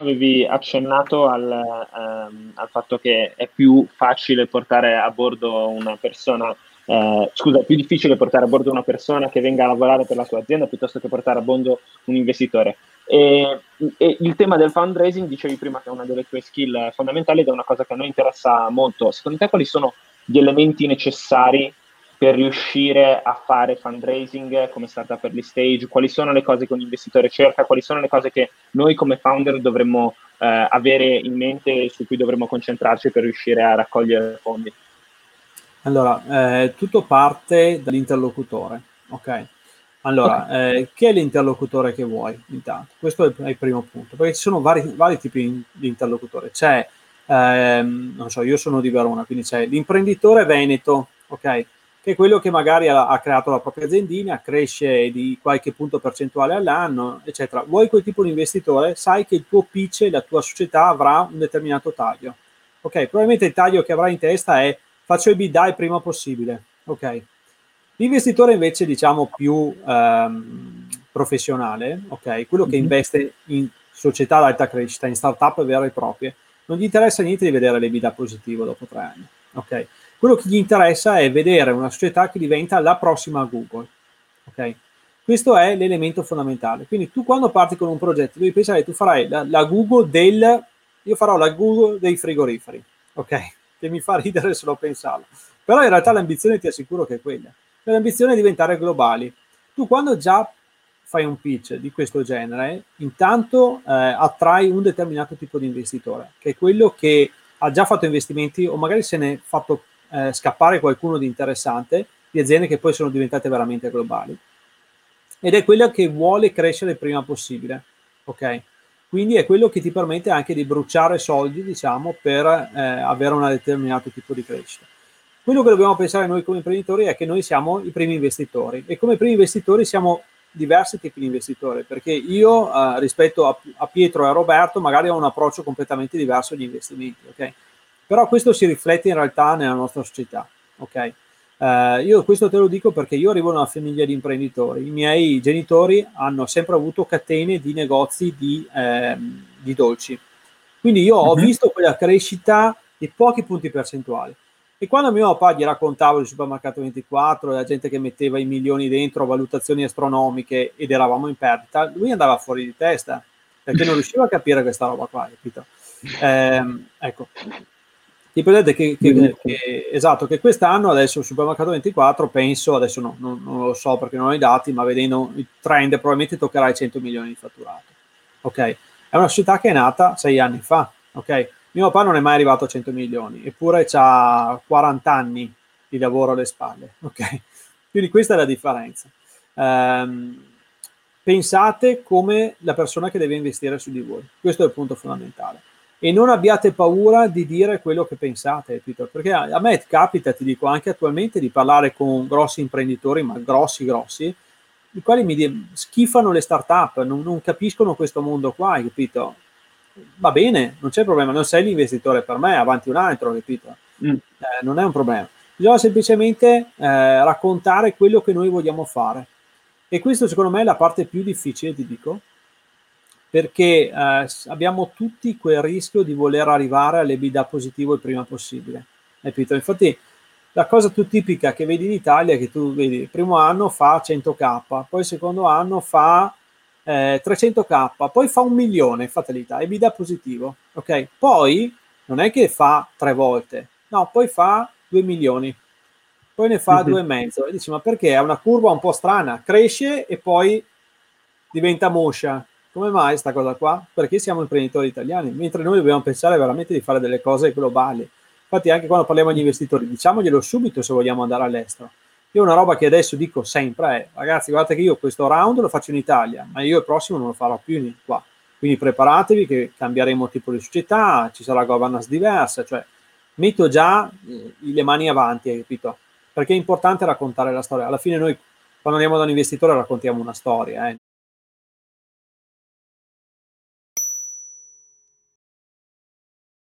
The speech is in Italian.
avevi accennato al, ehm, al, fatto che è più facile portare a bordo una persona, eh, scusa, è più difficile portare a bordo una persona che venga a lavorare per la tua azienda piuttosto che portare a bordo un investitore. E, e il tema del fundraising, dicevi prima che è una delle tue skill fondamentali ed è una cosa che a noi interessa molto. Secondo te quali sono gli elementi necessari per riuscire a fare fundraising come startup early stage, quali sono le cose che un investitore cerca, quali sono le cose che noi come founder dovremmo eh, avere in mente e su cui dovremmo concentrarci per riuscire a raccogliere fondi. Allora, eh, tutto parte dall'interlocutore, ok? Allora, okay. Eh, chi è l'interlocutore che vuoi intanto? Questo è il primo punto, perché ci sono vari, vari tipi di interlocutore. C'è, ehm, non so, io sono di Verona, quindi c'è l'imprenditore veneto, ok? Che è quello che magari ha, ha, creato la propria aziendina, cresce di qualche punto percentuale all'anno, eccetera. Vuoi quel tipo di investitore? Sai che il tuo pitch, la tua società avrà un determinato taglio. Ok, probabilmente il taglio che avrai in testa è faccio il EBITDA il prima possibile. Ok. L'investitore invece, diciamo, più ehm, professionale, ok, quello che mm-hmm. investe in società ad alta crescita, in startup vere e proprie, non gli interessa niente di vedere l'EBITDA positivo dopo tre anni. Ok quello che gli interessa è vedere una società che diventa la prossima Google. Ok? Questo è l'elemento fondamentale. Quindi tu quando parti con un progetto devi pensare che tu farai la, la Google del... Io farò la Google dei frigoriferi. Ok? Che mi fa ridere solo pensarlo. Però in realtà l'ambizione ti assicuro che è quella. L'ambizione è diventare globali. Tu quando già fai un pitch di questo genere, intanto eh, attrai un determinato tipo di investitore, che è quello che ha già fatto investimenti o magari se ne è fatto eh, scappare qualcuno di interessante, di aziende che poi sono diventate veramente globali. Ed è quella che vuole crescere il prima possibile, ok? Quindi è quello che ti permette anche di bruciare soldi, diciamo, per eh, avere un determinato tipo di crescita. Quello che dobbiamo pensare noi come imprenditori è che noi siamo i primi investitori e come primi investitori siamo diversi tipi di investitori, perché io eh, rispetto a, a, Pietro e a Roberto magari ho un approccio completamente diverso agli investimenti, ok? Però questo si riflette in realtà nella nostra società, ok? Uh, io questo te lo dico perché io arrivo da una famiglia di imprenditori. I miei genitori hanno sempre avuto catene di negozi di, eh, di dolci. Quindi io ho uh-huh. visto quella crescita di pochi punti percentuali. E quando mio papà gli raccontavo il supermercato 24, la gente che metteva i milioni dentro, valutazioni astronomiche ed eravamo in perdita, lui andava fuori di testa perché non riusciva a capire questa roba qua, capito? Eh, ecco, ti prendete che, che, che, esatto, che quest'anno adesso il supermercato 24 penso, adesso no, non, non, lo so perché non ho i dati, ma vedendo il trend probabilmente toccherà i 100 milioni di fatturato. Ok, è una società che è nata sei anni fa. Ok, mio papà non è mai arrivato a 100 milioni, eppure ha 40 anni di lavoro alle spalle. Ok, quindi questa è la differenza. Um, pensate come la persona che deve investire su di voi. Questo è il punto fondamentale e non abbiate paura di dire quello che pensate, Peter, perché a, a me capita, ti dico, anche attualmente di parlare con grossi imprenditori, ma grossi, grossi, i quali mi schifano le start-up, non, non capiscono questo mondo qua, hai capito? Va bene, non c'è problema, non sei l'investitore per me, avanti un altro, capito? Mm. Eh, non è un problema. Bisogna semplicemente eh, raccontare quello che noi vogliamo fare. E questo secondo me è la parte più difficile, ti dico, perché eh, abbiamo tutti quel rischio di voler arrivare all'EBITDA positivo il prima possibile. Capito? Infatti la cosa più tipica che vedi in Italia è che tu vedi il primo anno fa 100k, poi il secondo anno fa eh, 300k, poi fa un milione, fatalità, EBITDA positivo, ok? Poi non è che fa tre volte, no, poi fa 2 milioni, poi ne fa mm-hmm. due e mezzo, e dici ma perché? È una curva un po' strana, cresce e poi diventa moscia, come mai questa cosa qua? Perché siamo imprenditori italiani, mentre noi dobbiamo pensare veramente di fare delle cose globali. Infatti anche quando parliamo agli investitori, diciamoglielo subito se vogliamo andare all'estero. Io una roba che adesso dico sempre è, ragazzi, guardate che io questo round lo faccio in Italia, ma io il prossimo non lo farò più qua. Quindi preparatevi che cambieremo tipo di società, ci sarà governance diversa, cioè metto già eh, le mani avanti, hai capito? Perché è importante raccontare la storia. Alla fine noi quando andiamo da un investitore raccontiamo una storia, eh?